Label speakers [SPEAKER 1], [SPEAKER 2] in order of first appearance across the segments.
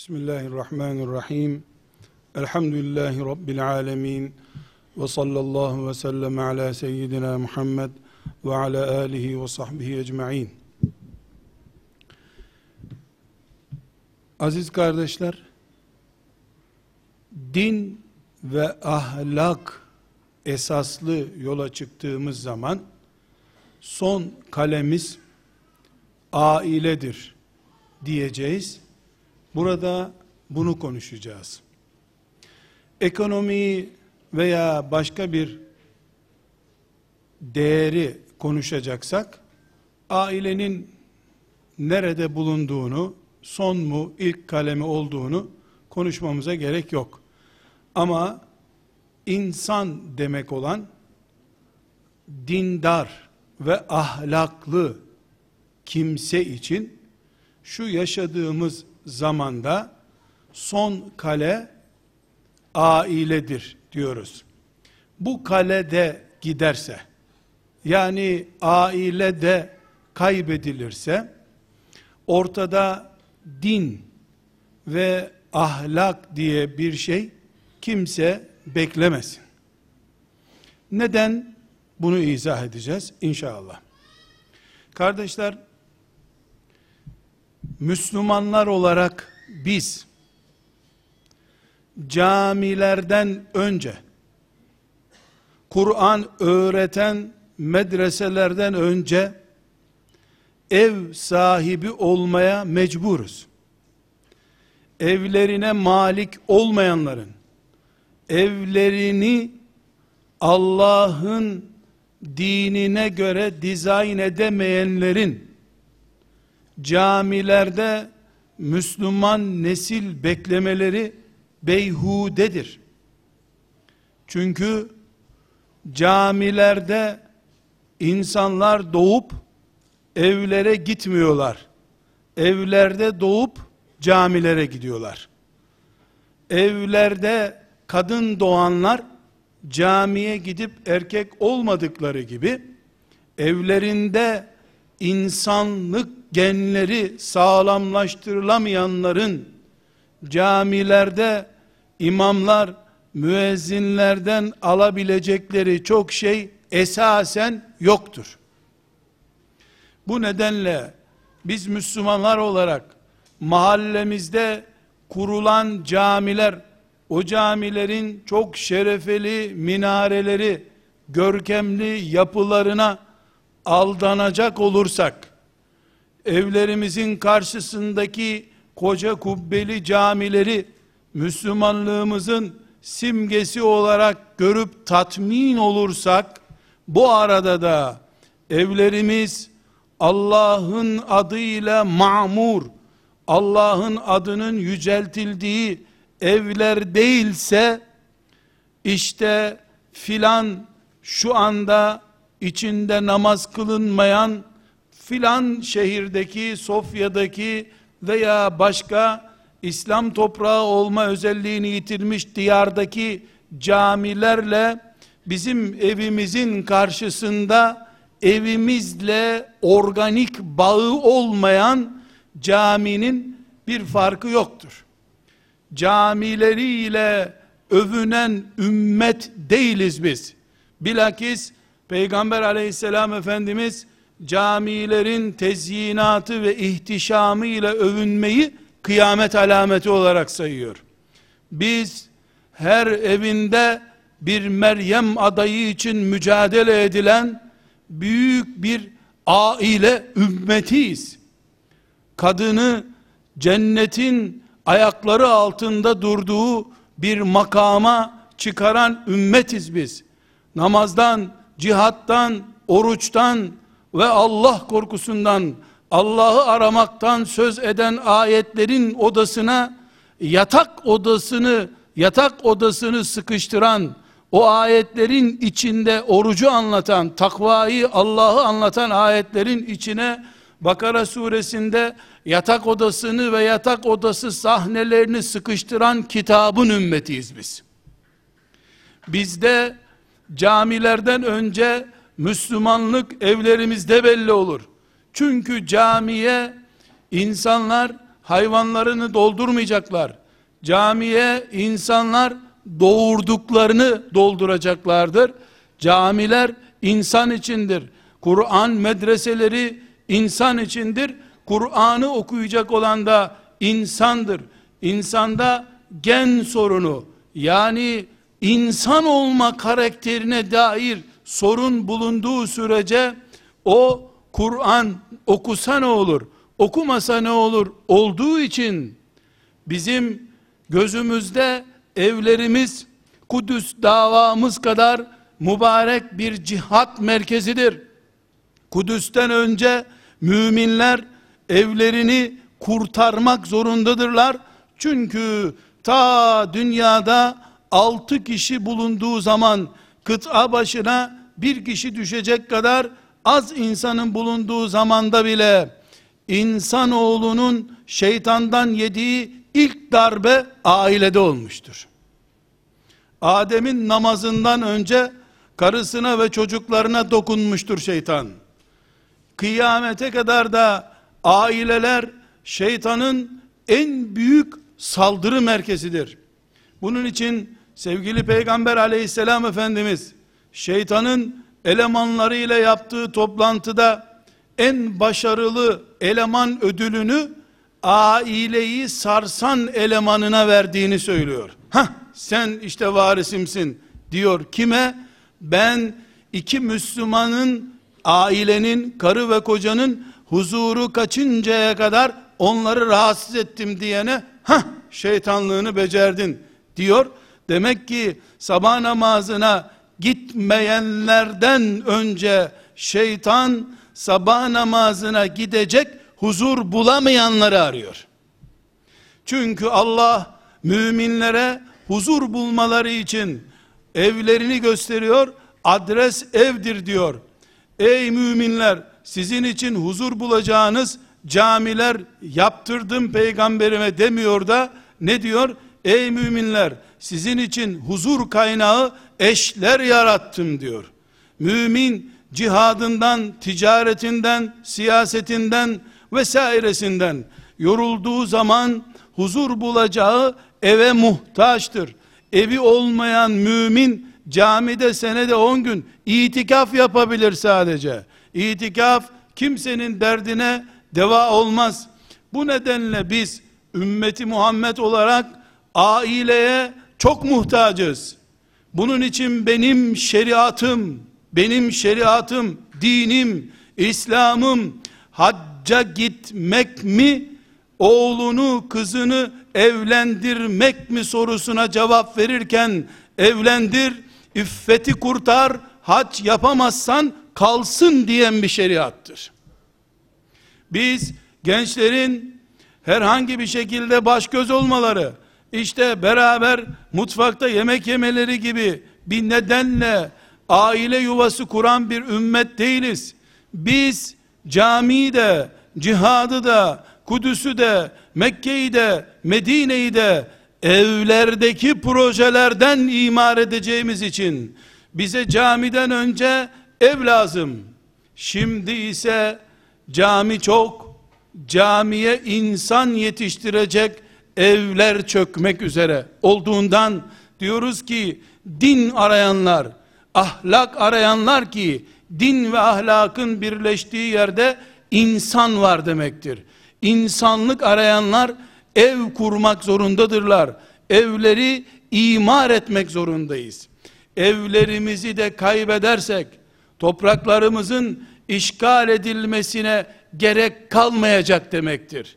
[SPEAKER 1] Bismillahirrahmanirrahim. Elhamdülillahi Rabbil alemin. Ve sallallahu ve sellem ala seyyidina Muhammed ve ala alihi ve sahbihi ecma'in. Aziz kardeşler, din ve ahlak esaslı yola çıktığımız zaman son kalemiz ailedir diyeceğiz. Burada bunu konuşacağız. Ekonomiyi veya başka bir değeri konuşacaksak ailenin nerede bulunduğunu, son mu, ilk kalemi olduğunu konuşmamıza gerek yok. Ama insan demek olan dindar ve ahlaklı kimse için şu yaşadığımız zamanda son kale ailedir diyoruz. Bu kalede giderse yani ailede kaybedilirse ortada din ve ahlak diye bir şey kimse beklemesin. Neden? Bunu izah edeceğiz inşallah. Kardeşler, Müslümanlar olarak biz camilerden önce Kur'an öğreten medreselerden önce ev sahibi olmaya mecburuz. Evlerine malik olmayanların evlerini Allah'ın dinine göre dizayn edemeyenlerin camilerde Müslüman nesil beklemeleri beyhudedir. Çünkü camilerde insanlar doğup evlere gitmiyorlar. Evlerde doğup camilere gidiyorlar. Evlerde kadın doğanlar camiye gidip erkek olmadıkları gibi evlerinde insanlık genleri sağlamlaştırılamayanların camilerde imamlar müezzinlerden alabilecekleri çok şey esasen yoktur. Bu nedenle biz Müslümanlar olarak mahallemizde kurulan camiler o camilerin çok şerefeli minareleri görkemli yapılarına aldanacak olursak evlerimizin karşısındaki koca kubbeli camileri Müslümanlığımızın simgesi olarak görüp tatmin olursak bu arada da evlerimiz Allah'ın adıyla ma'mur Allah'ın adının yüceltildiği evler değilse işte filan şu anda içinde namaz kılınmayan filan şehirdeki Sofya'daki veya başka İslam toprağı olma özelliğini yitirmiş diyardaki camilerle bizim evimizin karşısında evimizle organik bağı olmayan caminin bir farkı yoktur. Camileriyle övünen ümmet değiliz biz. Bilakis Peygamber aleyhisselam Efendimiz camilerin tezyinatı ve ihtişamı ile övünmeyi kıyamet alameti olarak sayıyor. Biz her evinde bir Meryem adayı için mücadele edilen büyük bir aile ümmetiyiz. Kadını cennetin ayakları altında durduğu bir makama çıkaran ümmetiz biz. Namazdan, cihattan, oruçtan ve Allah korkusundan Allah'ı aramaktan söz eden ayetlerin odasına yatak odasını yatak odasını sıkıştıran o ayetlerin içinde orucu anlatan takvayı Allah'ı anlatan ayetlerin içine Bakara suresinde yatak odasını ve yatak odası sahnelerini sıkıştıran kitabın ümmetiyiz biz. Bizde camilerden önce Müslümanlık evlerimizde belli olur. Çünkü camiye insanlar hayvanlarını doldurmayacaklar. Camiye insanlar doğurduklarını dolduracaklardır. Camiler insan içindir. Kur'an medreseleri insan içindir. Kur'an'ı okuyacak olan da insandır. İnsanda gen sorunu yani insan olma karakterine dair sorun bulunduğu sürece o Kur'an okusa ne olur, okumasa ne olur olduğu için bizim gözümüzde evlerimiz Kudüs davamız kadar mübarek bir cihat merkezidir. Kudüs'ten önce müminler evlerini kurtarmak zorundadırlar. Çünkü ta dünyada altı kişi bulunduğu zaman kıta başına bir kişi düşecek kadar az insanın bulunduğu zamanda bile insanoğlunun şeytandan yediği ilk darbe ailede olmuştur. Adem'in namazından önce karısına ve çocuklarına dokunmuştur şeytan. Kıyamete kadar da aileler şeytanın en büyük saldırı merkezidir. Bunun için sevgili Peygamber aleyhisselam Efendimiz şeytanın elemanlarıyla yaptığı toplantıda en başarılı eleman ödülünü aileyi sarsan elemanına verdiğini söylüyor. Hah sen işte varisimsin diyor. Kime? Ben iki Müslümanın ailenin karı ve kocanın huzuru kaçıncaya kadar onları rahatsız ettim diyene ha şeytanlığını becerdin diyor. Demek ki sabah namazına gitmeyenlerden önce şeytan sabah namazına gidecek huzur bulamayanları arıyor. Çünkü Allah müminlere huzur bulmaları için evlerini gösteriyor. Adres evdir diyor. Ey müminler sizin için huzur bulacağınız camiler yaptırdım peygamberime demiyor da ne diyor? Ey müminler sizin için huzur kaynağı eşler yarattım diyor. Mümin cihadından, ticaretinden, siyasetinden vesairesinden yorulduğu zaman huzur bulacağı eve muhtaçtır. Evi olmayan mümin camide senede 10 gün itikaf yapabilir sadece. İtikaf kimsenin derdine deva olmaz. Bu nedenle biz ümmeti Muhammed olarak aileye çok muhtacız. Bunun için benim şeriatım, benim şeriatım, dinim, İslam'ım hacca gitmek mi, oğlunu, kızını evlendirmek mi sorusuna cevap verirken evlendir, iffeti kurtar, hac yapamazsan kalsın diyen bir şeriattır. Biz gençlerin herhangi bir şekilde baş göz olmaları, işte beraber mutfakta yemek yemeleri gibi bir nedenle aile yuvası kuran bir ümmet değiliz. Biz camiyi de, cihadı da, Kudüs'ü de, Mekke'yi de, Medine'yi de evlerdeki projelerden imar edeceğimiz için bize camiden önce ev lazım. Şimdi ise cami çok, camiye insan yetiştirecek evler çökmek üzere olduğundan diyoruz ki din arayanlar, ahlak arayanlar ki din ve ahlakın birleştiği yerde insan var demektir. İnsanlık arayanlar ev kurmak zorundadırlar. Evleri imar etmek zorundayız. Evlerimizi de kaybedersek topraklarımızın işgal edilmesine gerek kalmayacak demektir.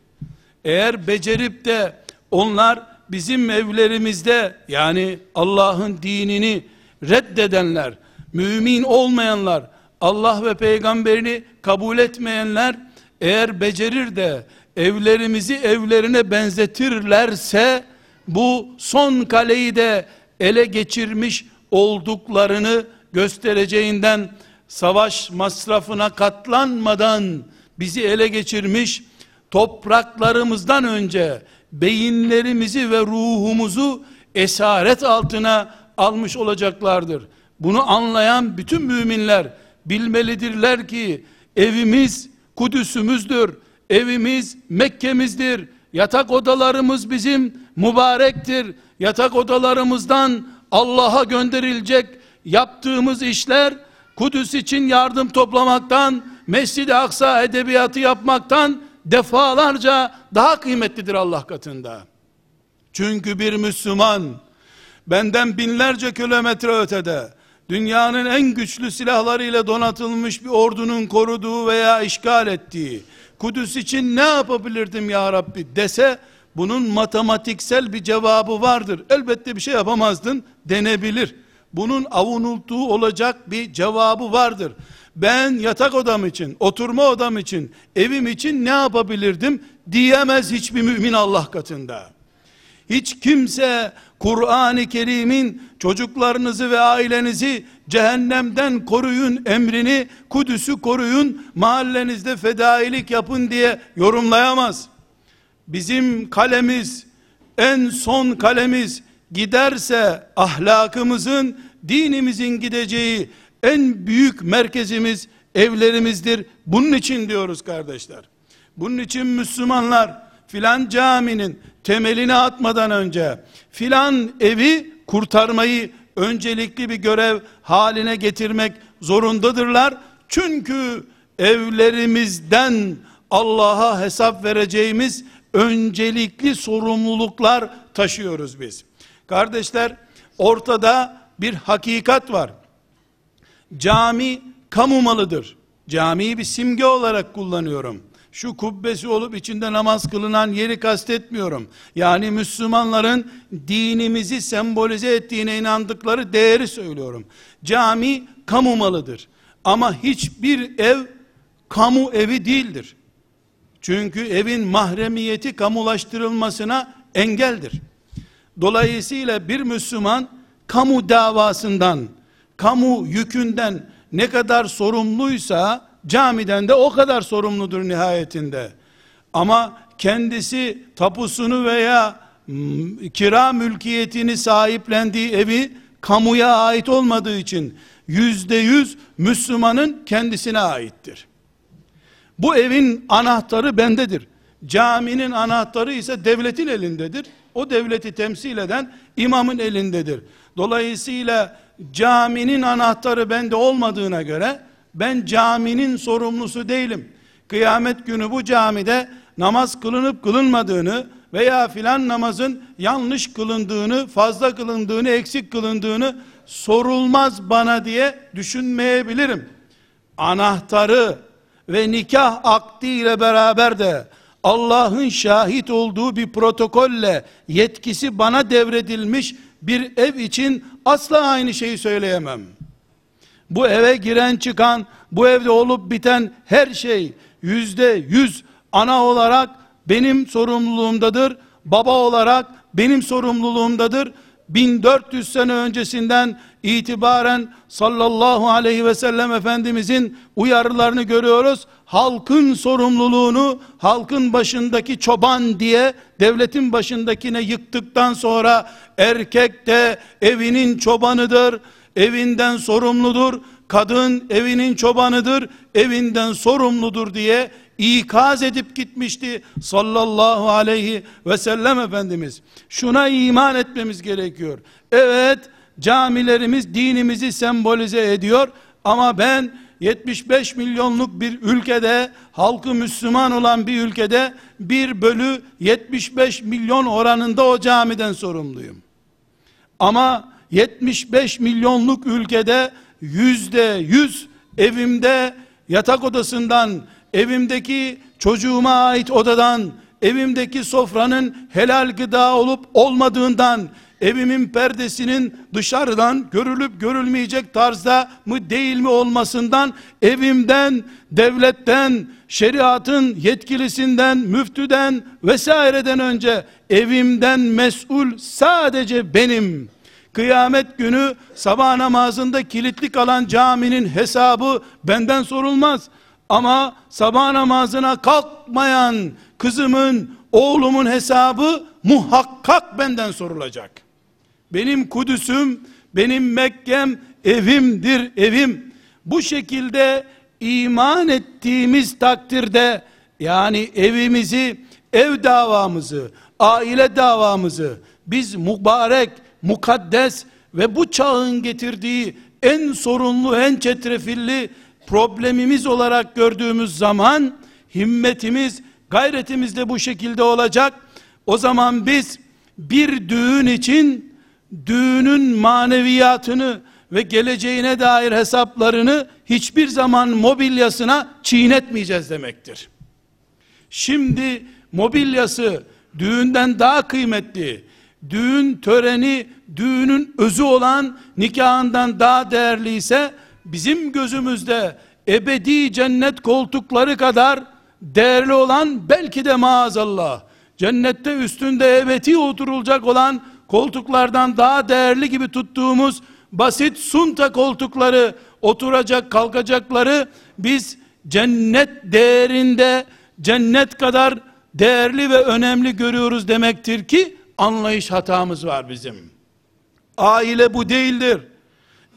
[SPEAKER 1] Eğer becerip de onlar bizim evlerimizde yani Allah'ın dinini reddedenler, mümin olmayanlar, Allah ve peygamberini kabul etmeyenler eğer becerir de evlerimizi evlerine benzetirlerse bu son kaleyi de ele geçirmiş olduklarını göstereceğinden savaş masrafına katlanmadan bizi ele geçirmiş topraklarımızdan önce beyinlerimizi ve ruhumuzu esaret altına almış olacaklardır. Bunu anlayan bütün müminler bilmelidirler ki evimiz Kudüs'ümüzdür. Evimiz Mekke'mizdir. Yatak odalarımız bizim mübarektir. Yatak odalarımızdan Allah'a gönderilecek yaptığımız işler Kudüs için yardım toplamaktan, Mescid-i Aksa edebiyatı yapmaktan defalarca daha kıymetlidir Allah katında. Çünkü bir Müslüman benden binlerce kilometre ötede dünyanın en güçlü silahlarıyla donatılmış bir ordunun koruduğu veya işgal ettiği Kudüs için ne yapabilirdim ya Rabbi dese bunun matematiksel bir cevabı vardır. Elbette bir şey yapamazdın denebilir. Bunun avunulduğu olacak bir cevabı vardır. Ben yatak odam için, oturma odam için, evim için ne yapabilirdim diyemez hiçbir mümin Allah katında. Hiç kimse Kur'an-ı Kerim'in çocuklarınızı ve ailenizi cehennemden koruyun emrini, Kudüs'ü koruyun, mahallenizde fedailik yapın diye yorumlayamaz. Bizim kalemiz, en son kalemiz giderse ahlakımızın, dinimizin gideceği en büyük merkezimiz evlerimizdir. Bunun için diyoruz kardeşler. Bunun için Müslümanlar filan caminin temelini atmadan önce filan evi kurtarmayı öncelikli bir görev haline getirmek zorundadırlar. Çünkü evlerimizden Allah'a hesap vereceğimiz öncelikli sorumluluklar taşıyoruz biz. Kardeşler ortada bir hakikat var. Cami kamu malıdır. Camiyi bir simge olarak kullanıyorum. Şu kubbesi olup içinde namaz kılınan yeri kastetmiyorum. Yani Müslümanların dinimizi sembolize ettiğine inandıkları değeri söylüyorum. Cami kamu malıdır. Ama hiçbir ev kamu evi değildir. Çünkü evin mahremiyeti kamulaştırılmasına engeldir. Dolayısıyla bir Müslüman kamu davasından, kamu yükünden ne kadar sorumluysa camiden de o kadar sorumludur nihayetinde. Ama kendisi tapusunu veya kira mülkiyetini sahiplendiği evi kamuya ait olmadığı için yüzde yüz Müslümanın kendisine aittir. Bu evin anahtarı bendedir. Caminin anahtarı ise devletin elindedir. O devleti temsil eden imamın elindedir. Dolayısıyla caminin anahtarı bende olmadığına göre ben caminin sorumlusu değilim. Kıyamet günü bu camide namaz kılınıp kılınmadığını veya filan namazın yanlış kılındığını, fazla kılındığını, eksik kılındığını sorulmaz bana diye düşünmeyebilirim. Anahtarı ve nikah akdi ile beraber de Allah'ın şahit olduğu bir protokolle yetkisi bana devredilmiş bir ev için asla aynı şeyi söyleyemem. Bu eve giren çıkan, bu evde olup biten her şey yüzde yüz ana olarak benim sorumluluğumdadır. Baba olarak benim sorumluluğumdadır. 1400 sene öncesinden itibaren sallallahu aleyhi ve sellem Efendimizin uyarılarını görüyoruz. Halkın sorumluluğunu halkın başındaki çoban diye devletin başındakine yıktıktan sonra erkek de evinin çobanıdır, evinden sorumludur. Kadın evinin çobanıdır, evinden sorumludur diye ikaz edip gitmişti sallallahu aleyhi ve sellem Efendimiz. Şuna iman etmemiz gerekiyor. Evet camilerimiz dinimizi sembolize ediyor ama ben 75 milyonluk bir ülkede halkı Müslüman olan bir ülkede 1 bölü 75 milyon oranında o camiden sorumluyum. Ama 75 milyonluk ülkede yüzde yüz evimde yatak odasından evimdeki çocuğuma ait odadan, evimdeki sofranın helal gıda olup olmadığından, evimin perdesinin dışarıdan görülüp görülmeyecek tarzda mı değil mi olmasından, evimden, devletten, şeriatın yetkilisinden, müftüden vesaireden önce evimden mesul sadece benim. Kıyamet günü sabah namazında kilitli kalan caminin hesabı benden sorulmaz. Ama sabah namazına kalkmayan kızımın, oğlumun hesabı muhakkak benden sorulacak. Benim Kudüs'üm, benim Mekke'm evimdir evim. Bu şekilde iman ettiğimiz takdirde yani evimizi ev davamızı, aile davamızı biz mübarek, mukaddes ve bu çağın getirdiği en sorunlu, en çetrefilli problemimiz olarak gördüğümüz zaman himmetimiz, gayretimiz de bu şekilde olacak. O zaman biz bir düğün için düğünün maneviyatını ve geleceğine dair hesaplarını hiçbir zaman mobilyasına çiğnetmeyeceğiz demektir. Şimdi mobilyası düğünden daha kıymetli, düğün töreni, düğünün özü olan nikahından daha değerli ise bizim gözümüzde ebedi cennet koltukları kadar değerli olan belki de maazallah cennette üstünde ebedi oturulacak olan koltuklardan daha değerli gibi tuttuğumuz basit sunta koltukları oturacak kalkacakları biz cennet değerinde cennet kadar değerli ve önemli görüyoruz demektir ki anlayış hatamız var bizim. Aile bu değildir.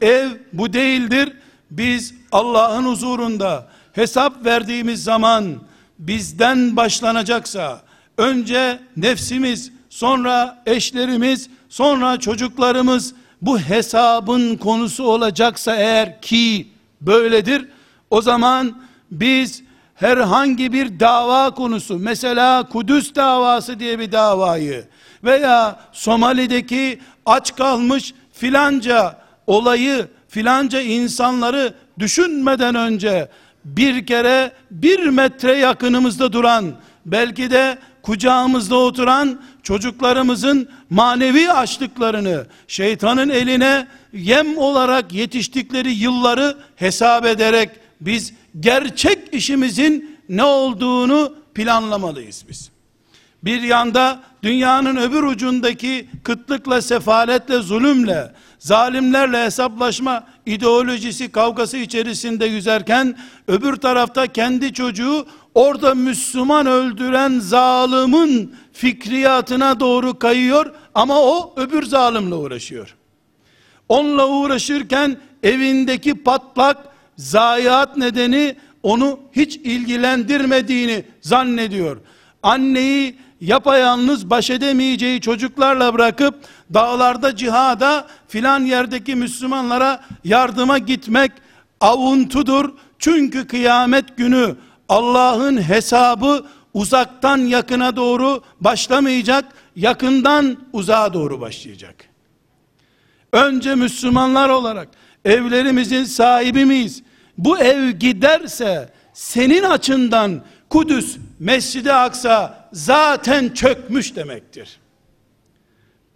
[SPEAKER 1] Ev bu değildir. Biz Allah'ın huzurunda hesap verdiğimiz zaman bizden başlanacaksa önce nefsimiz, sonra eşlerimiz, sonra çocuklarımız bu hesabın konusu olacaksa eğer ki böyledir o zaman biz herhangi bir dava konusu mesela Kudüs davası diye bir davayı veya Somali'deki aç kalmış filanca olayı filanca insanları düşünmeden önce bir kere bir metre yakınımızda duran belki de kucağımızda oturan çocuklarımızın manevi açlıklarını şeytanın eline yem olarak yetiştikleri yılları hesap ederek biz gerçek işimizin ne olduğunu planlamalıyız biz. Bir yanda dünyanın öbür ucundaki kıtlıkla, sefaletle, zulümle, zalimlerle hesaplaşma ideolojisi kavgası içerisinde yüzerken öbür tarafta kendi çocuğu orada Müslüman öldüren zalimin fikriyatına doğru kayıyor ama o öbür zalimle uğraşıyor. Onunla uğraşırken evindeki patlak zayiat nedeni onu hiç ilgilendirmediğini zannediyor. Anneyi yapayalnız baş edemeyeceği çocuklarla bırakıp dağlarda cihada filan yerdeki Müslümanlara yardıma gitmek avuntudur. Çünkü kıyamet günü Allah'ın hesabı uzaktan yakına doğru başlamayacak, yakından uzağa doğru başlayacak. Önce Müslümanlar olarak evlerimizin sahibi miyiz? Bu ev giderse senin açından Kudüs, Mescid-i Aksa zaten çökmüş demektir.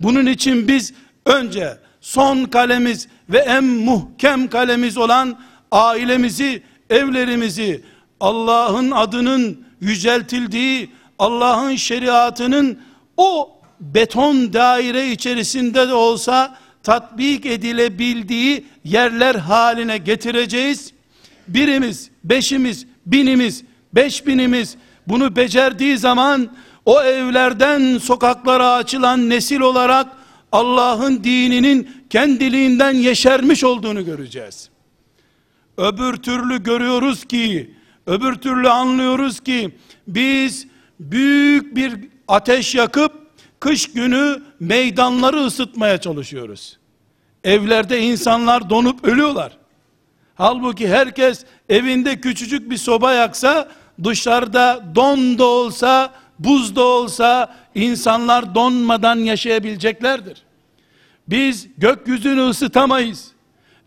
[SPEAKER 1] Bunun için biz önce son kalemiz ve en muhkem kalemiz olan ailemizi, evlerimizi Allah'ın adının yüceltildiği, Allah'ın şeriatının o beton daire içerisinde de olsa tatbik edilebildiği yerler haline getireceğiz. Birimiz, beşimiz, binimiz, beş binimiz bunu becerdiği zaman o evlerden sokaklara açılan nesil olarak Allah'ın dininin kendiliğinden yeşermiş olduğunu göreceğiz. Öbür türlü görüyoruz ki, öbür türlü anlıyoruz ki biz büyük bir ateş yakıp kış günü meydanları ısıtmaya çalışıyoruz. Evlerde insanlar donup ölüyorlar. Halbuki herkes evinde küçücük bir soba yaksa, dışarıda don da olsa, buz da olsa, insanlar donmadan yaşayabileceklerdir. Biz gökyüzünü ısıtamayız.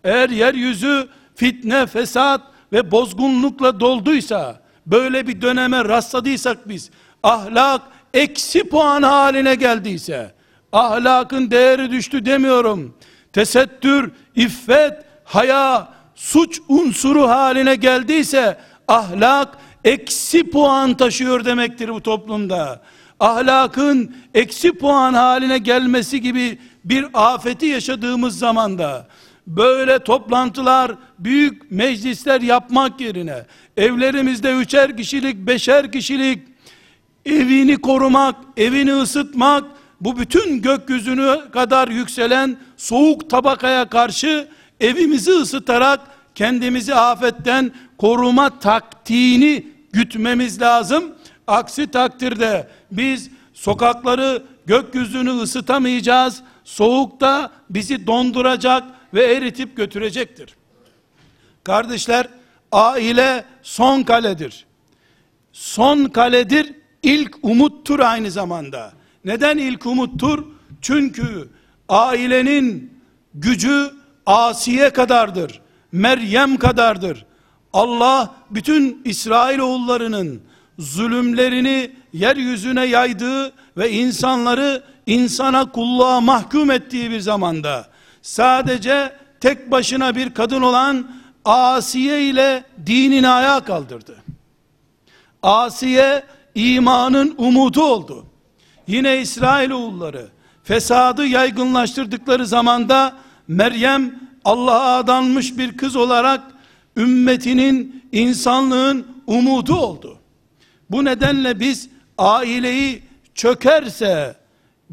[SPEAKER 1] Eğer yeryüzü fitne, fesat ve bozgunlukla dolduysa, böyle bir döneme rastladıysak biz, ahlak eksi puan haline geldiyse, ahlakın değeri düştü demiyorum. Tesettür, iffet, haya, suç unsuru haline geldiyse, ahlak eksi puan taşıyor demektir bu toplumda. Ahlakın eksi puan haline gelmesi gibi bir afeti yaşadığımız zamanda, böyle toplantılar, büyük meclisler yapmak yerine, evlerimizde üçer kişilik, beşer kişilik, evini korumak, evini ısıtmak, bu bütün gökyüzünü kadar yükselen soğuk tabakaya karşı evimizi ısıtarak kendimizi afetten koruma taktiğini gütmemiz lazım. Aksi takdirde biz sokakları gökyüzünü ısıtamayacağız. Soğukta bizi donduracak ve eritip götürecektir. Kardeşler, aile son kaledir. Son kaledir, ilk umuttur aynı zamanda. Neden ilk umuttur? Çünkü ailenin gücü Asiye kadardır. Meryem kadardır. Allah bütün İsrail oğullarının zulümlerini yeryüzüne yaydığı ve insanları insana kulluğa mahkum ettiği bir zamanda sadece tek başına bir kadın olan Asiye ile dinini ayağa kaldırdı. Asiye imanın umudu oldu. Yine İsrail oğulları fesadı yaygınlaştırdıkları zamanda Meryem Allah'a adanmış bir kız olarak ümmetinin, insanlığın umudu oldu. Bu nedenle biz aileyi çökerse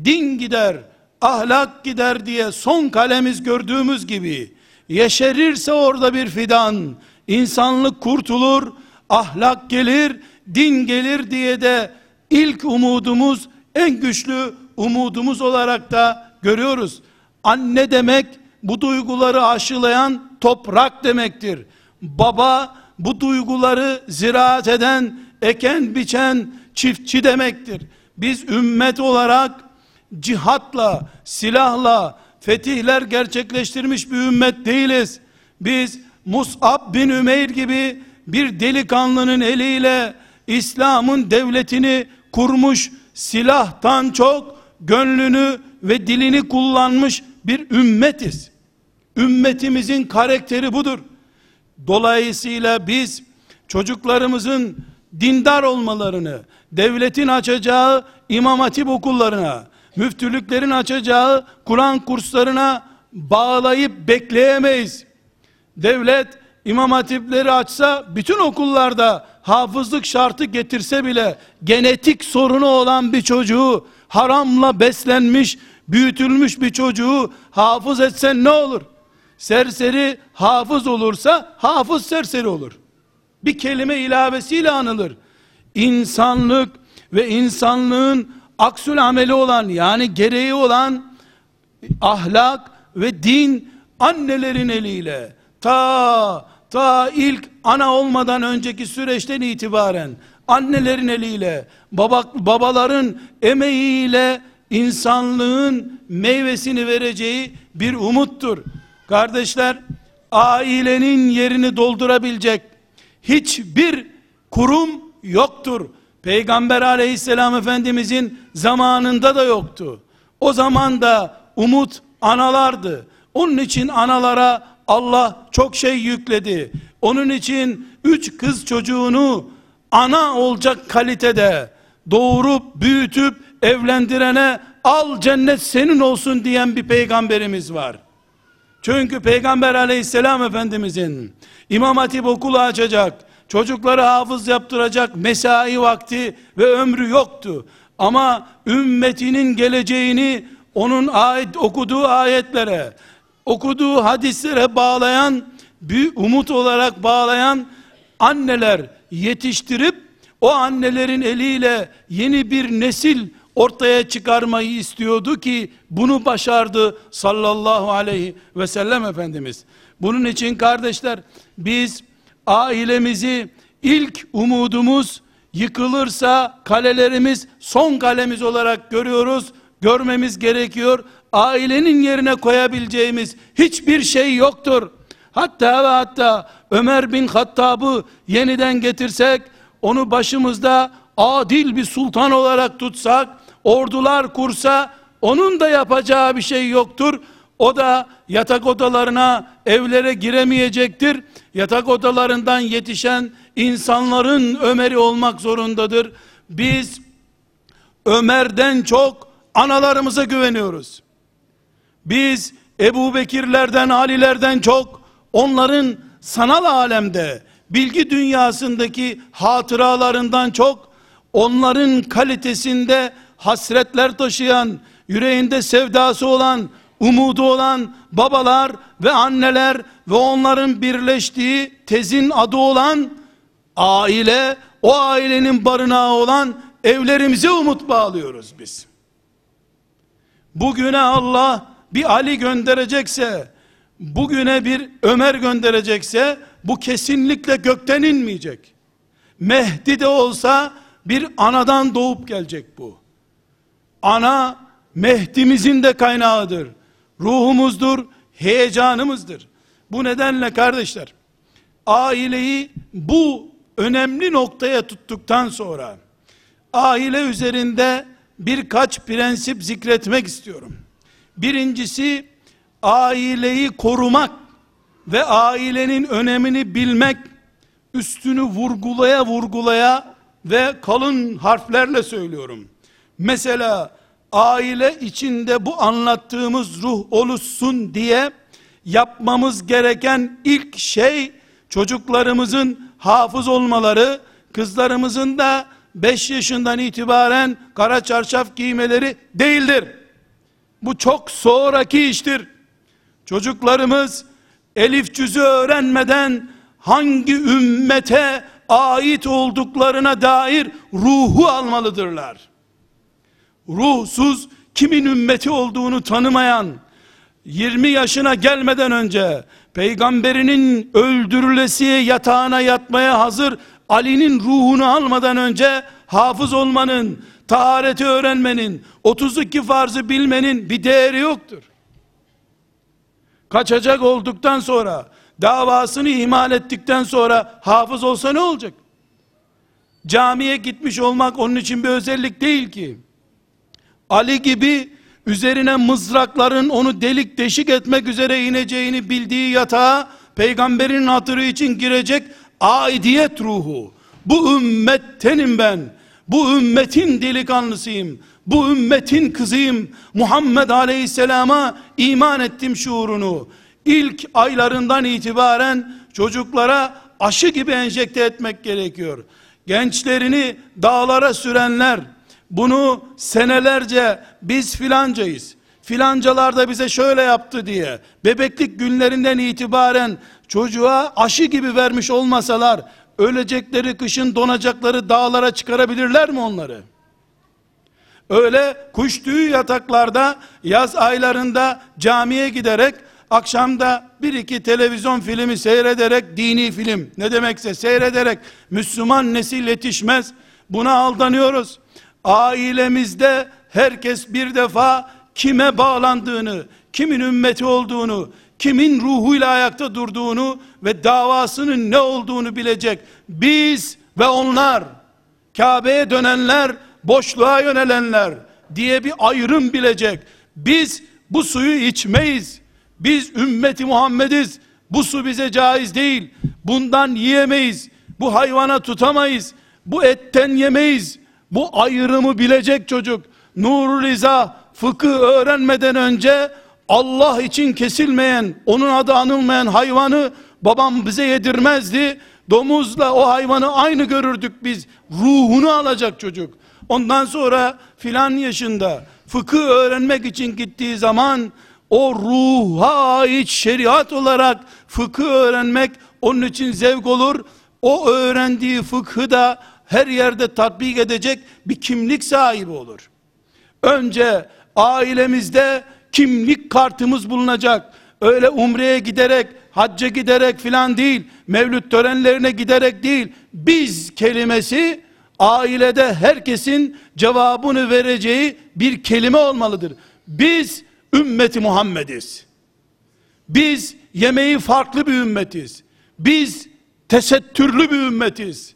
[SPEAKER 1] din gider, ahlak gider diye son kalemiz gördüğümüz gibi yeşerirse orada bir fidan, insanlık kurtulur, ahlak gelir, din gelir diye de ilk umudumuz, en güçlü umudumuz olarak da görüyoruz. Anne demek bu duyguları aşılayan toprak demektir. Baba bu duyguları ziraat eden, eken biçen çiftçi demektir. Biz ümmet olarak cihatla, silahla, fetihler gerçekleştirmiş bir ümmet değiliz. Biz Mus'ab bin Ümeyr gibi bir delikanlının eliyle İslam'ın devletini kurmuş silahtan çok gönlünü ve dilini kullanmış bir ümmetiz. Ümmetimizin karakteri budur. Dolayısıyla biz çocuklarımızın dindar olmalarını, devletin açacağı imam hatip okullarına, müftülüklerin açacağı Kur'an kurslarına bağlayıp bekleyemeyiz. Devlet imam hatipleri açsa bütün okullarda hafızlık şartı getirse bile genetik sorunu olan bir çocuğu haramla beslenmiş, büyütülmüş bir çocuğu hafız etsen ne olur? Serseri hafız olursa hafız serseri olur. Bir kelime ilavesiyle anılır. İnsanlık ve insanlığın aksül ameli olan yani gereği olan ahlak ve din annelerin eliyle ta ta ilk ana olmadan önceki süreçten itibaren annelerin eliyle baba, babaların emeğiyle insanlığın meyvesini vereceği bir umuttur. Kardeşler, ailenin yerini doldurabilecek hiçbir kurum yoktur. Peygamber aleyhisselam efendimizin zamanında da yoktu. O zaman da umut analardı. Onun için analara Allah çok şey yükledi. Onun için üç kız çocuğunu ana olacak kalitede doğurup büyütüp evlendirene al cennet senin olsun diyen bir peygamberimiz var. Çünkü Peygamber aleyhisselam efendimizin İmam Hatip okulu açacak, çocukları hafız yaptıracak mesai vakti ve ömrü yoktu. Ama ümmetinin geleceğini onun ayet, okuduğu ayetlere, okuduğu hadislere bağlayan, bir umut olarak bağlayan anneler yetiştirip o annelerin eliyle yeni bir nesil ortaya çıkarmayı istiyordu ki bunu başardı sallallahu aleyhi ve sellem Efendimiz. Bunun için kardeşler biz ailemizi ilk umudumuz yıkılırsa kalelerimiz son kalemiz olarak görüyoruz. Görmemiz gerekiyor. Ailenin yerine koyabileceğimiz hiçbir şey yoktur. Hatta ve hatta Ömer bin Hattab'ı yeniden getirsek, onu başımızda adil bir sultan olarak tutsak, ordular kursa, onun da yapacağı bir şey yoktur. O da yatak odalarına, evlere giremeyecektir. Yatak odalarından yetişen insanların Ömer'i olmak zorundadır. Biz Ömer'den çok analarımıza güveniyoruz. Biz Ebu Bekirlerden, Alilerden çok onların sanal alemde, bilgi dünyasındaki hatıralarından çok onların kalitesinde hasretler taşıyan, yüreğinde sevdası olan, umudu olan babalar ve anneler ve onların birleştiği tezin adı olan aile o ailenin barınağı olan evlerimize umut bağlıyoruz biz. Bugüne Allah bir Ali gönderecekse, bugüne bir Ömer gönderecekse, bu kesinlikle gökten inmeyecek. Mehdi de olsa bir anadan doğup gelecek bu. Ana Mehdi'mizin de kaynağıdır. Ruhumuzdur, heyecanımızdır. Bu nedenle kardeşler, aileyi bu önemli noktaya tuttuktan sonra, aile üzerinde birkaç prensip zikretmek istiyorum. Birincisi, aileyi korumak ve ailenin önemini bilmek, üstünü vurgulaya vurgulaya ve kalın harflerle söylüyorum. Mesela aile içinde bu anlattığımız ruh oluşsun diye yapmamız gereken ilk şey çocuklarımızın hafız olmaları, kızlarımızın da 5 yaşından itibaren kara çarşaf giymeleri değildir. Bu çok sonraki iştir. Çocuklarımız elif cüzü öğrenmeden hangi ümmete ait olduklarına dair ruhu almalıdırlar. Ruhsuz kimin ümmeti olduğunu tanımayan 20 yaşına gelmeden önce peygamberinin öldürülesi yatağına yatmaya hazır Ali'nin ruhunu almadan önce hafız olmanın, tahareti öğrenmenin, 32 farzı bilmenin bir değeri yoktur. Kaçacak olduktan sonra, davasını ihmal ettikten sonra hafız olsa ne olacak? Camiye gitmiş olmak onun için bir özellik değil ki. Ali gibi üzerine mızrakların onu delik deşik etmek üzere ineceğini bildiği yatağa peygamberin hatırı için girecek aidiyet ruhu. Bu ümmettenim ben. Bu ümmetin delikanlısıyım. Bu ümmetin kızıyım. Muhammed Aleyhisselam'a iman ettim şuurunu. İlk aylarından itibaren çocuklara aşı gibi enjekte etmek gerekiyor. Gençlerini dağlara sürenler, bunu senelerce biz filancayız. Filancalar da bize şöyle yaptı diye bebeklik günlerinden itibaren çocuğa aşı gibi vermiş olmasalar ölecekleri kışın donacakları dağlara çıkarabilirler mi onları? Öyle kuş tüyü yataklarda yaz aylarında camiye giderek akşamda bir iki televizyon filmi seyrederek dini film ne demekse seyrederek Müslüman nesil yetişmez. Buna aldanıyoruz. Ailemizde herkes bir defa kime bağlandığını, kimin ümmeti olduğunu, kimin ruhuyla ayakta durduğunu ve davasının ne olduğunu bilecek. Biz ve onlar, Kabe'ye dönenler, boşluğa yönelenler diye bir ayrım bilecek. Biz bu suyu içmeyiz. Biz ümmeti Muhammediz. Bu su bize caiz değil. Bundan yiyemeyiz. Bu hayvana tutamayız. Bu etten yemeyiz. Bu ayrımı bilecek çocuk. Nurul İza fıkıh öğrenmeden önce Allah için kesilmeyen, onun adı anılmayan hayvanı babam bize yedirmezdi. Domuzla o hayvanı aynı görürdük biz. Ruhunu alacak çocuk. Ondan sonra filan yaşında fıkıh öğrenmek için gittiği zaman o ruha ait şeriat olarak fıkıh öğrenmek onun için zevk olur. O öğrendiği fıkhı da her yerde tatbik edecek bir kimlik sahibi olur. Önce ailemizde kimlik kartımız bulunacak. Öyle umreye giderek, hacca giderek filan değil, mevlüt törenlerine giderek değil. Biz kelimesi ailede herkesin cevabını vereceği bir kelime olmalıdır. Biz ümmeti Muhammediz. Biz yemeği farklı bir ümmetiz. Biz tesettürlü bir ümmetiz.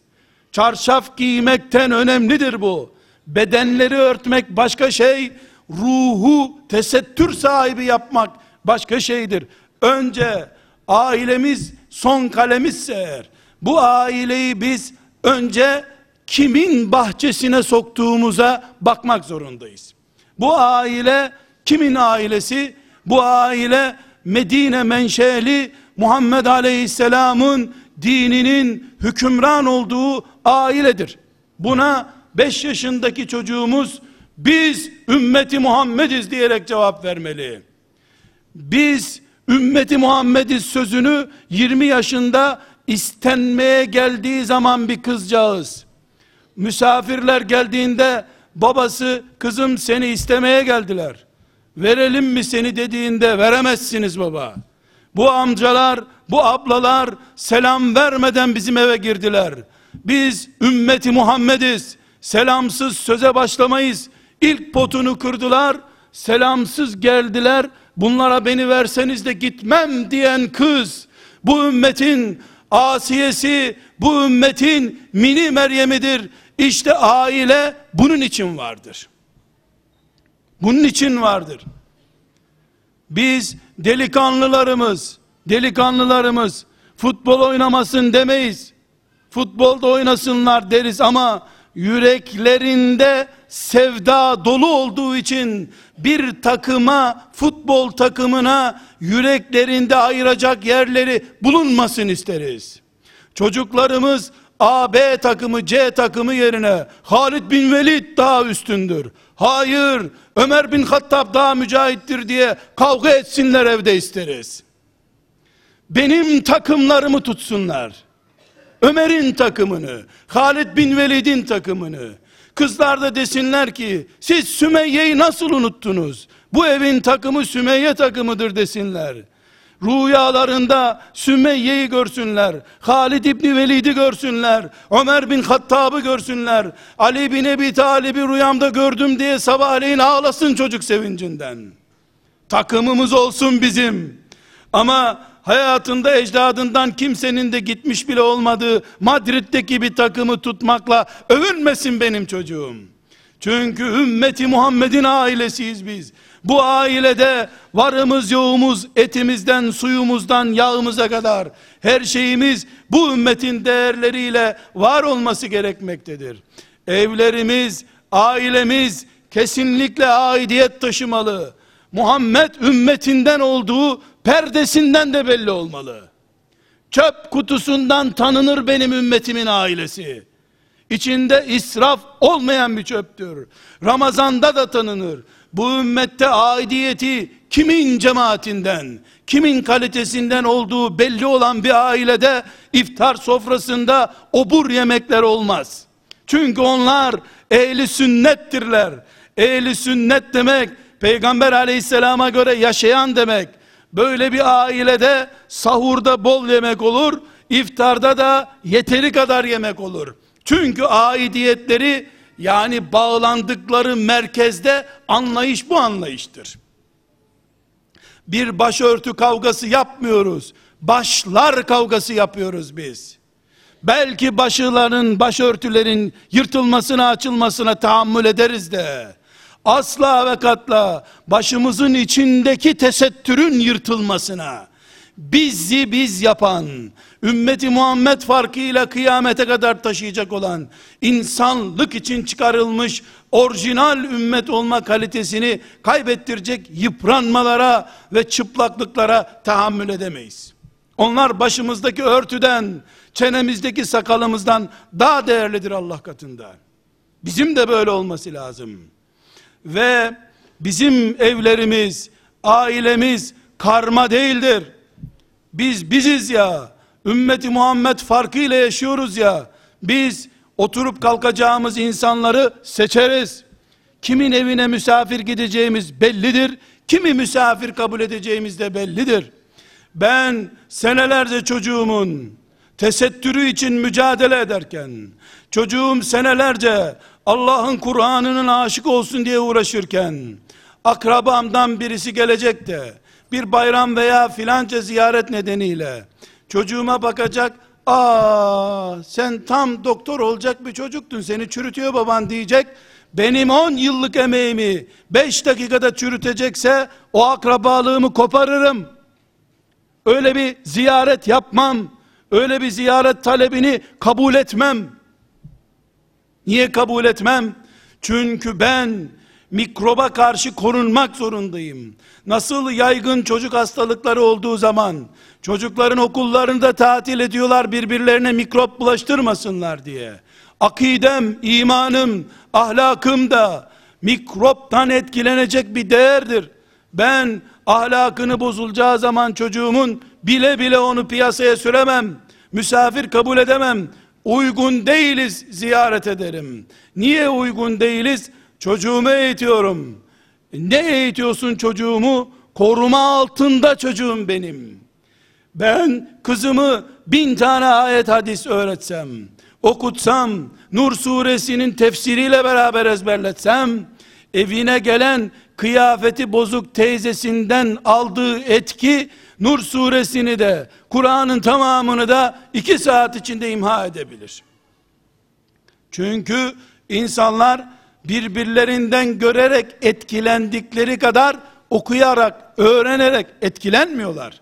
[SPEAKER 1] Çarşaf giymekten önemlidir bu. Bedenleri örtmek başka şey, ruhu tesettür sahibi yapmak başka şeydir. Önce ailemiz son kalemizse eğer, bu aileyi biz önce kimin bahçesine soktuğumuza bakmak zorundayız. Bu aile kimin ailesi? Bu aile Medine menşeli Muhammed Aleyhisselam'ın dininin hükümran olduğu ailedir. Buna 5 yaşındaki çocuğumuz biz ümmeti Muhammediz diyerek cevap vermeli. Biz ümmeti Muhammediz sözünü 20 yaşında istenmeye geldiği zaman bir kızcağız misafirler geldiğinde babası kızım seni istemeye geldiler. Verelim mi seni dediğinde veremezsiniz baba. Bu amcalar, bu ablalar selam vermeden bizim eve girdiler. Biz ümmeti Muhammediz. Selamsız söze başlamayız. İlk potunu kırdılar. Selamsız geldiler. Bunlara beni verseniz de gitmem diyen kız. Bu ümmetin asiyesi, bu ümmetin mini Meryem'idir. İşte aile bunun için vardır. Bunun için vardır. Biz delikanlılarımız, delikanlılarımız futbol oynamasın demeyiz. Futbolda oynasınlar deriz ama yüreklerinde sevda dolu olduğu için bir takıma, futbol takımına yüreklerinde ayıracak yerleri bulunmasın isteriz. Çocuklarımız A, B takımı, C takımı yerine Halid bin Velid daha üstündür. Hayır, Ömer bin Hattab daha mücahittir diye kavga etsinler evde isteriz. Benim takımlarımı tutsunlar. Ömer'in takımını, Halid bin Velid'in takımını. Kızlar da desinler ki siz Sümeyye'yi nasıl unuttunuz? Bu evin takımı Sümeyye takımıdır desinler. Rüyalarında Sümeyye'yi görsünler. Halid İbni Velid'i görsünler. Ömer bin Hattab'ı görsünler. Ali bin Ebi Talib'i rüyamda gördüm diye sabahleyin ağlasın çocuk sevincinden. Takımımız olsun bizim. Ama hayatında ecdadından kimsenin de gitmiş bile olmadığı Madrid'deki bir takımı tutmakla övünmesin benim çocuğum. Çünkü ümmeti Muhammed'in ailesiyiz biz. Bu ailede varımız yoğumuz etimizden suyumuzdan yağımıza kadar her şeyimiz bu ümmetin değerleriyle var olması gerekmektedir. Evlerimiz, ailemiz kesinlikle aidiyet taşımalı. Muhammed ümmetinden olduğu perdesinden de belli olmalı. Çöp kutusundan tanınır benim ümmetimin ailesi. İçinde israf olmayan bir çöptür. Ramazanda da tanınır. Bu ümmette aidiyeti kimin cemaatinden, kimin kalitesinden olduğu belli olan bir ailede iftar sofrasında obur yemekler olmaz. Çünkü onlar ehli sünnettirler. Ehli sünnet demek Peygamber aleyhisselama göre yaşayan demek. Böyle bir ailede sahurda bol yemek olur, iftarda da yeteri kadar yemek olur. Çünkü aidiyetleri yani bağlandıkları merkezde anlayış bu anlayıştır. Bir başörtü kavgası yapmıyoruz. Başlar kavgası yapıyoruz biz. Belki başıların, başörtülerin yırtılmasına, açılmasına tahammül ederiz de asla ve katla başımızın içindeki tesettürün yırtılmasına bizi biz yapan ümmeti Muhammed farkıyla kıyamete kadar taşıyacak olan insanlık için çıkarılmış orijinal ümmet olma kalitesini kaybettirecek yıpranmalara ve çıplaklıklara tahammül edemeyiz. Onlar başımızdaki örtüden, çenemizdeki sakalımızdan daha değerlidir Allah katında. Bizim de böyle olması lazım. Ve bizim evlerimiz, ailemiz karma değildir. Biz biziz ya. Ümmeti Muhammed farkıyla yaşıyoruz ya. Biz oturup kalkacağımız insanları seçeriz. Kimin evine misafir gideceğimiz bellidir. Kimi misafir kabul edeceğimiz de bellidir. Ben senelerce çocuğumun tesettürü için mücadele ederken, çocuğum senelerce Allah'ın Kur'an'ının aşık olsun diye uğraşırken, akrabamdan birisi gelecek de, bir bayram veya filanca ziyaret nedeniyle, çocuğuma bakacak, aa sen tam doktor olacak bir çocuktun, seni çürütüyor baban diyecek, benim 10 yıllık emeğimi 5 dakikada çürütecekse, o akrabalığımı koparırım, öyle bir ziyaret yapmam, öyle bir ziyaret talebini kabul etmem, Niye kabul etmem? Çünkü ben mikroba karşı korunmak zorundayım. Nasıl yaygın çocuk hastalıkları olduğu zaman çocukların okullarında tatil ediyorlar birbirlerine mikrop bulaştırmasınlar diye. Akidem, imanım, ahlakım da mikroptan etkilenecek bir değerdir. Ben ahlakını bozulacağı zaman çocuğumun bile bile onu piyasaya süremem. Misafir kabul edemem. Uygun değiliz ziyaret ederim. Niye uygun değiliz? Çocuğumu eğitiyorum. Ne eğitiyorsun çocuğumu? Koruma altında çocuğum benim. Ben kızımı bin tane ayet hadis öğretsem, okutsam, Nur suresinin tefsiriyle beraber ezberletsem, evine gelen kıyafeti bozuk teyzesinden aldığı etki, Nur suresini de, Kur'an'ın tamamını da iki saat içinde imha edebilir. Çünkü insanlar birbirlerinden görerek etkilendikleri kadar okuyarak, öğrenerek etkilenmiyorlar.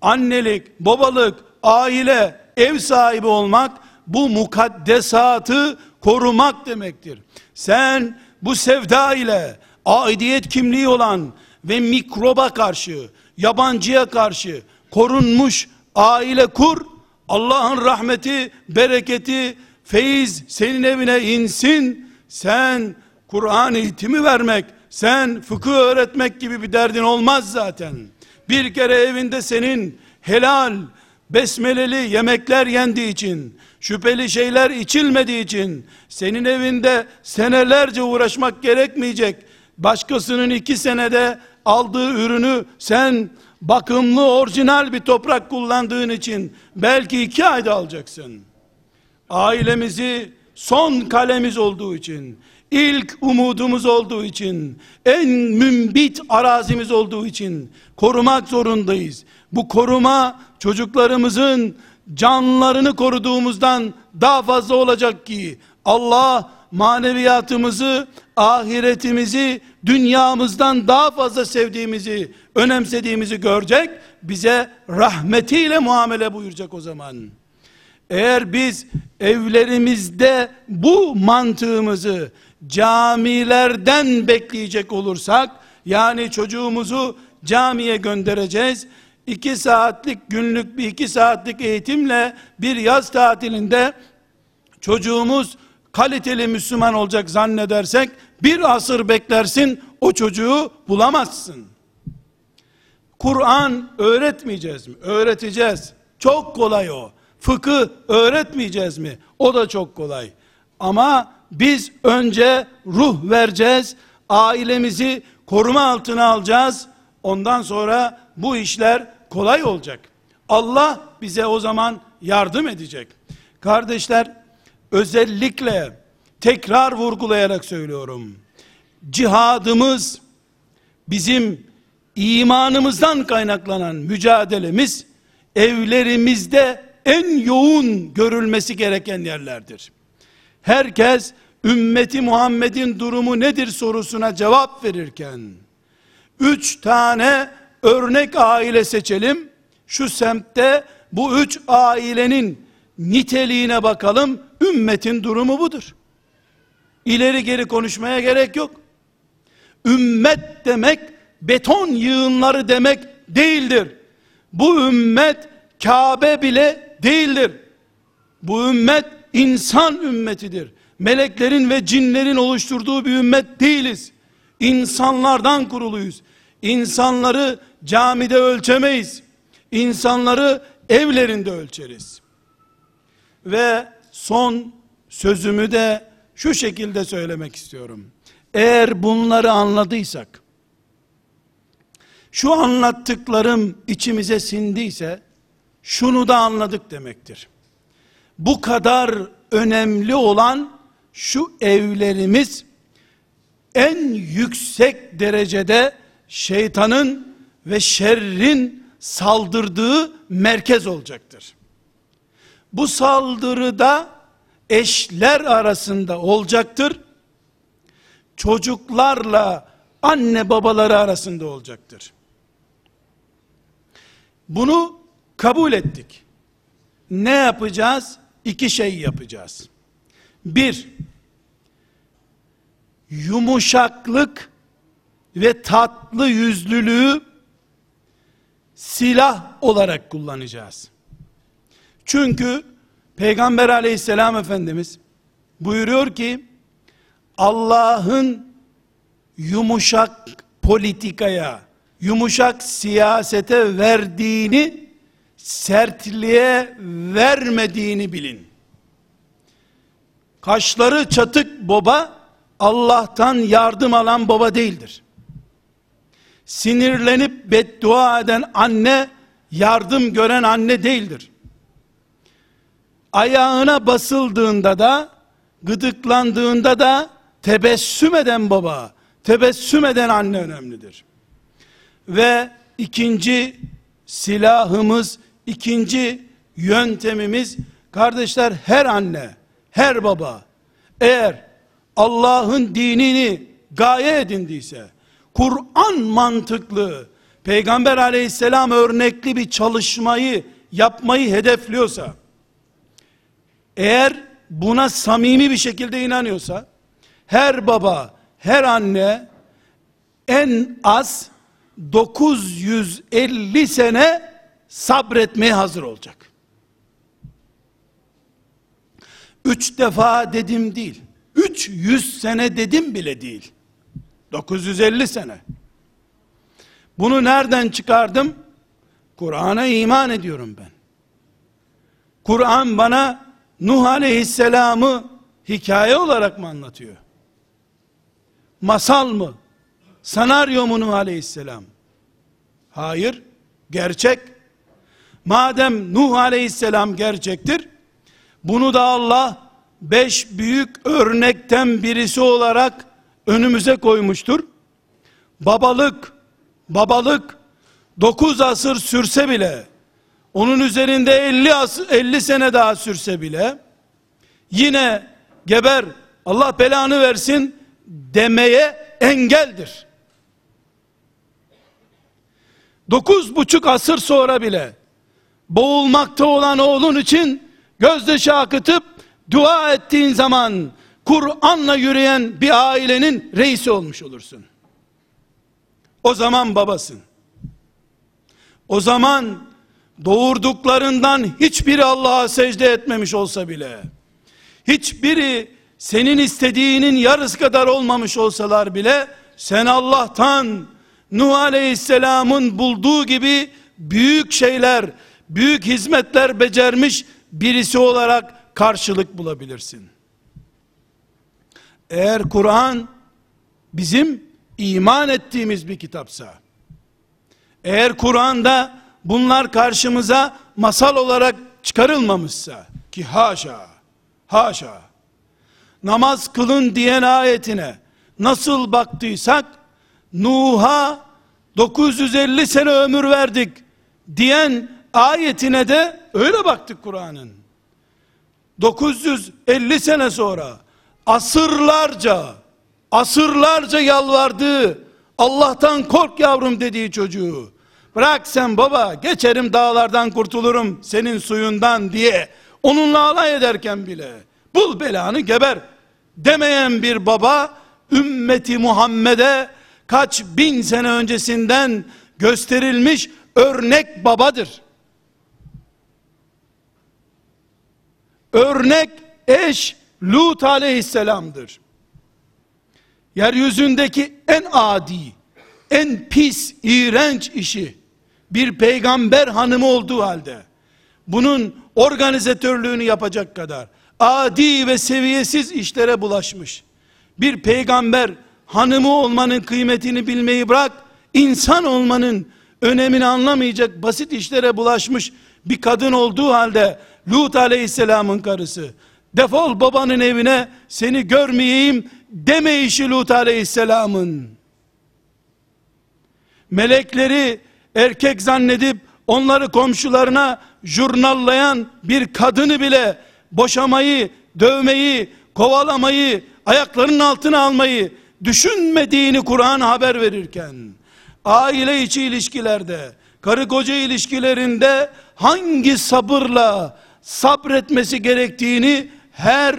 [SPEAKER 1] Annelik, babalık, aile, ev sahibi olmak bu mukaddesatı korumak demektir. Sen bu sevda ile aidiyet kimliği olan ve mikroba karşı, yabancıya karşı korunmuş aile kur. Allah'ın rahmeti, bereketi, feyiz senin evine insin. Sen Kur'an eğitimi vermek, sen fıkıh öğretmek gibi bir derdin olmaz zaten. Bir kere evinde senin helal, besmeleli yemekler yendiği için, şüpheli şeyler içilmediği için, senin evinde senelerce uğraşmak gerekmeyecek, başkasının iki senede aldığı ürünü sen bakımlı orijinal bir toprak kullandığın için belki iki ayda alacaksın. Ailemizi son kalemiz olduğu için, ilk umudumuz olduğu için, en mümbit arazimiz olduğu için korumak zorundayız. Bu koruma çocuklarımızın canlarını koruduğumuzdan daha fazla olacak ki Allah maneviyatımızı, ahiretimizi dünyamızdan daha fazla sevdiğimizi, önemsediğimizi görecek, bize rahmetiyle muamele buyuracak o zaman. Eğer biz evlerimizde bu mantığımızı camilerden bekleyecek olursak, yani çocuğumuzu camiye göndereceğiz, iki saatlik günlük bir iki saatlik eğitimle bir yaz tatilinde çocuğumuz kaliteli Müslüman olacak zannedersek bir asır beklersin o çocuğu bulamazsın. Kur'an öğretmeyeceğiz mi? Öğreteceğiz. Çok kolay o. Fıkı öğretmeyeceğiz mi? O da çok kolay. Ama biz önce ruh vereceğiz. Ailemizi koruma altına alacağız. Ondan sonra bu işler kolay olacak. Allah bize o zaman yardım edecek. Kardeşler özellikle tekrar vurgulayarak söylüyorum. Cihadımız bizim imanımızdan kaynaklanan mücadelemiz evlerimizde en yoğun görülmesi gereken yerlerdir. Herkes ümmeti Muhammed'in durumu nedir sorusuna cevap verirken üç tane örnek aile seçelim. Şu semtte bu üç ailenin niteliğine bakalım. Ümmetin durumu budur. İleri geri konuşmaya gerek yok. Ümmet demek beton yığınları demek değildir. Bu ümmet Kabe bile değildir. Bu ümmet insan ümmetidir. Meleklerin ve cinlerin oluşturduğu bir ümmet değiliz. İnsanlardan kuruluyuz. İnsanları camide ölçemeyiz. İnsanları evlerinde ölçeriz. Ve son sözümü de şu şekilde söylemek istiyorum. Eğer bunları anladıysak, şu anlattıklarım içimize sindiyse, şunu da anladık demektir. Bu kadar önemli olan şu evlerimiz en yüksek derecede şeytanın ve şerrin saldırdığı merkez olacaktır. Bu saldırıda eşler arasında olacaktır. Çocuklarla anne babaları arasında olacaktır. Bunu kabul ettik. Ne yapacağız? İki şey yapacağız. Bir, yumuşaklık ve tatlı yüzlülüğü silah olarak kullanacağız. Çünkü Peygamber aleyhisselam efendimiz buyuruyor ki Allah'ın yumuşak politikaya, yumuşak siyasete verdiğini sertliğe vermediğini bilin. kaşları çatık baba Allah'tan yardım alan baba değildir. Sinirlenip beddua eden anne yardım gören anne değildir. Ayağına basıldığında da gıdıklandığında da tebessüm eden baba, tebessüm eden anne önemlidir. Ve ikinci silahımız, ikinci yöntemimiz kardeşler her anne, her baba eğer Allah'ın dinini gaye edindiyse, Kur'an mantıklı, Peygamber aleyhisselam örnekli bir çalışmayı yapmayı hedefliyorsa, eğer buna samimi bir şekilde inanıyorsa, her baba, her anne en az 950 sene sabretmeye hazır olacak. Üç defa dedim değil. 300 sene dedim bile değil. 950 sene. Bunu nereden çıkardım? Kur'an'a iman ediyorum ben. Kur'an bana Nuh Aleyhisselam'ı hikaye olarak mı anlatıyor? Masal mı? Sanaryo mu Nuh Aleyhisselam? Hayır, gerçek. Madem Nuh Aleyhisselam gerçektir, bunu da Allah beş büyük örnekten birisi olarak önümüze koymuştur. Babalık, babalık dokuz asır sürse bile, onun üzerinde 50 asır, 50 sene daha sürse bile, yine geber, Allah belanı versin demeye engeldir. Dokuz buçuk asır sonra bile, boğulmakta olan oğlun için gözyaşı akıtıp dua ettiğin zaman Kur'an'la yürüyen bir ailenin reisi olmuş olursun. O zaman babasın. O zaman doğurduklarından hiçbiri Allah'a secde etmemiş olsa bile, hiçbiri senin istediğinin yarısı kadar olmamış olsalar bile, sen Allah'tan Nuh Aleyhisselam'ın bulduğu gibi büyük şeyler, büyük hizmetler becermiş birisi olarak karşılık bulabilirsin. Eğer Kur'an bizim iman ettiğimiz bir kitapsa, eğer Kur'an'da bunlar karşımıza masal olarak çıkarılmamışsa, ki haşa, haşa, namaz kılın diyen ayetine nasıl baktıysak, Nuh'a 950 sene ömür verdik diyen ayetine de öyle baktık Kur'an'ın. 950 sene sonra asırlarca asırlarca yalvardığı Allah'tan kork yavrum dediği çocuğu bırak sen baba geçerim dağlardan kurtulurum senin suyundan diye onunla alay ederken bile bul belanı geber demeyen bir baba ümmeti Muhammed'e kaç bin sene öncesinden gösterilmiş örnek babadır. Örnek eş Lut aleyhisselamdır. Yeryüzündeki en adi, en pis, iğrenç işi bir peygamber hanımı olduğu halde bunun organizatörlüğünü yapacak kadar adi ve seviyesiz işlere bulaşmış. Bir peygamber hanımı olmanın kıymetini bilmeyi bırak, insan olmanın önemini anlamayacak basit işlere bulaşmış bir kadın olduğu halde Lut aleyhisselamın karısı defol babanın evine seni görmeyeyim deme işi Lut aleyhisselamın melekleri erkek zannedip onları komşularına jurnallayan bir kadını bile boşamayı, dövmeyi, kovalamayı, ayaklarının altına almayı düşünmediğini Kur'an haber verirken aile içi ilişkilerde, karı koca ilişkilerinde hangi sabırla sabretmesi gerektiğini her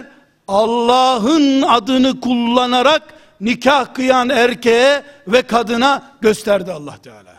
[SPEAKER 1] Allah'ın adını kullanarak nikah kıyan erkeğe ve kadına gösterdi Allah Teala.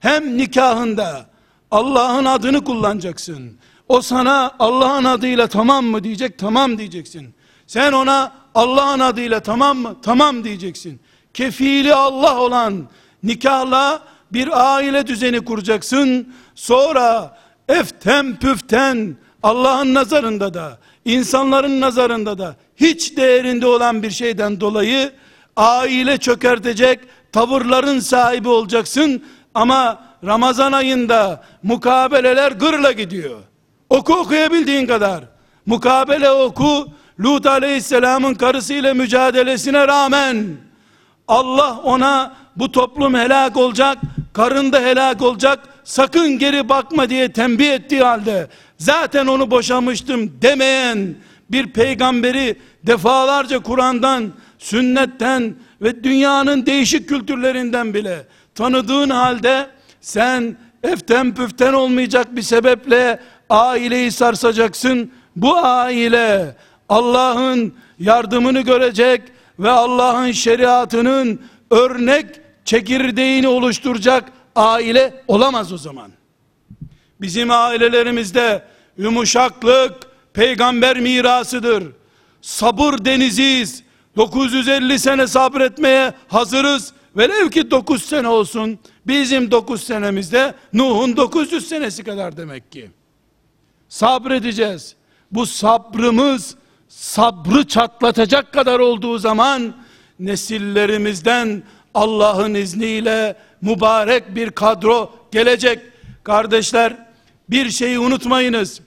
[SPEAKER 1] Hem nikahında Allah'ın adını kullanacaksın. O sana Allah'ın adıyla tamam mı diyecek, tamam diyeceksin. Sen ona Allah'ın adıyla tamam mı? Tamam diyeceksin. Kefili Allah olan nikahla bir aile düzeni kuracaksın. Sonra eften püften Allah'ın nazarında da insanların nazarında da hiç değerinde olan bir şeyden dolayı aile çökertecek tavırların sahibi olacaksın ama Ramazan ayında mukabeleler gırla gidiyor. Oku okuyabildiğin kadar. Mukabele oku. Lut aleyhisselamın karısıyla mücadelesine rağmen Allah ona bu toplum helak olacak, karın da helak olacak, sakın geri bakma diye tembih ettiği halde zaten onu boşamıştım demeyen bir peygamberi defalarca Kur'an'dan, sünnetten ve dünyanın değişik kültürlerinden bile tanıdığın halde sen eften püften olmayacak bir sebeple aileyi sarsacaksın. Bu aile Allah'ın yardımını görecek ve Allah'ın şeriatının örnek çekirdeğini oluşturacak aile olamaz o zaman. Bizim ailelerimizde yumuşaklık peygamber mirasıdır. Sabır deniziyiz. 950 sene sabretmeye hazırız. Velev ki 9 sene olsun. Bizim 9 senemizde Nuh'un 900 senesi kadar demek ki. Sabredeceğiz. Bu sabrımız sabrı çatlatacak kadar olduğu zaman nesillerimizden Allah'ın izniyle mübarek bir kadro gelecek. Kardeşler bir şeyi unutmayınız.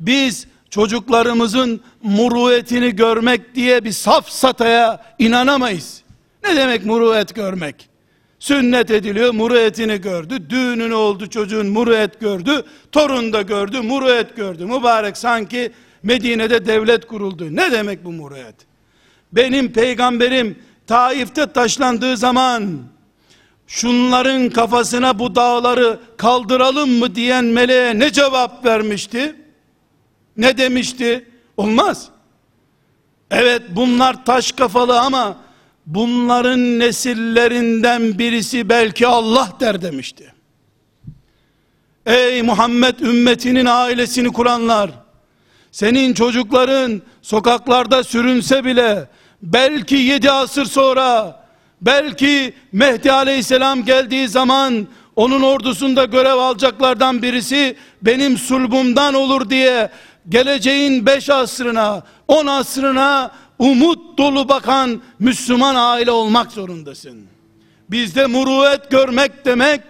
[SPEAKER 1] Biz çocuklarımızın muruetini görmek diye bir saf sataya inanamayız. Ne demek muruet görmek? Sünnet ediliyor, muruetini gördü. Düğünün oldu çocuğun muruet gördü. Torun da gördü, muruet gördü. Mübarek sanki Medine'de devlet kuruldu. Ne demek bu muruet? Benim peygamberim Taif'te taşlandığı zaman şunların kafasına bu dağları kaldıralım mı diyen meleğe ne cevap vermişti? Ne demişti? Olmaz. Evet bunlar taş kafalı ama bunların nesillerinden birisi belki Allah der demişti. Ey Muhammed ümmetinin ailesini kuranlar, senin çocukların sokaklarda sürünse bile belki yedi asır sonra belki Mehdi aleyhisselam geldiği zaman onun ordusunda görev alacaklardan birisi benim sulbumdan olur diye geleceğin beş asrına on asrına umut dolu bakan Müslüman aile olmak zorundasın. Bizde muruet görmek demek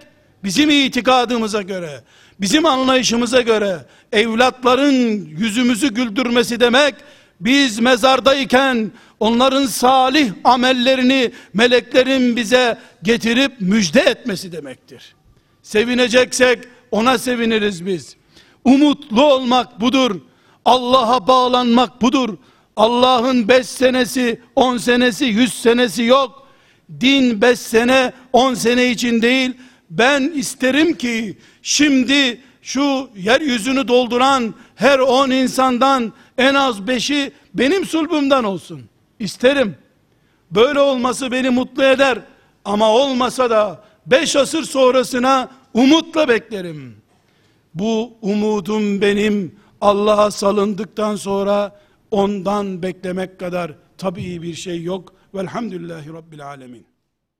[SPEAKER 1] bizim itikadımıza göre, bizim anlayışımıza göre evlatların yüzümüzü güldürmesi demek biz mezardayken onların salih amellerini meleklerin bize getirip müjde etmesi demektir. Sevineceksek ona seviniriz biz. Umutlu olmak budur. Allah'a bağlanmak budur. Allah'ın beş senesi, on senesi, yüz senesi yok. Din beş sene, on sene için değil. Ben isterim ki şimdi şu yeryüzünü dolduran her on insandan en az beşi benim sulbümden olsun. İsterim. Böyle olması beni mutlu eder. Ama olmasa da beş asır sonrasına umutla beklerim. Bu umudum benim Allah'a salındıktan sonra ondan beklemek kadar tabii bir şey yok. Velhamdülillahi Rabbil Alemin.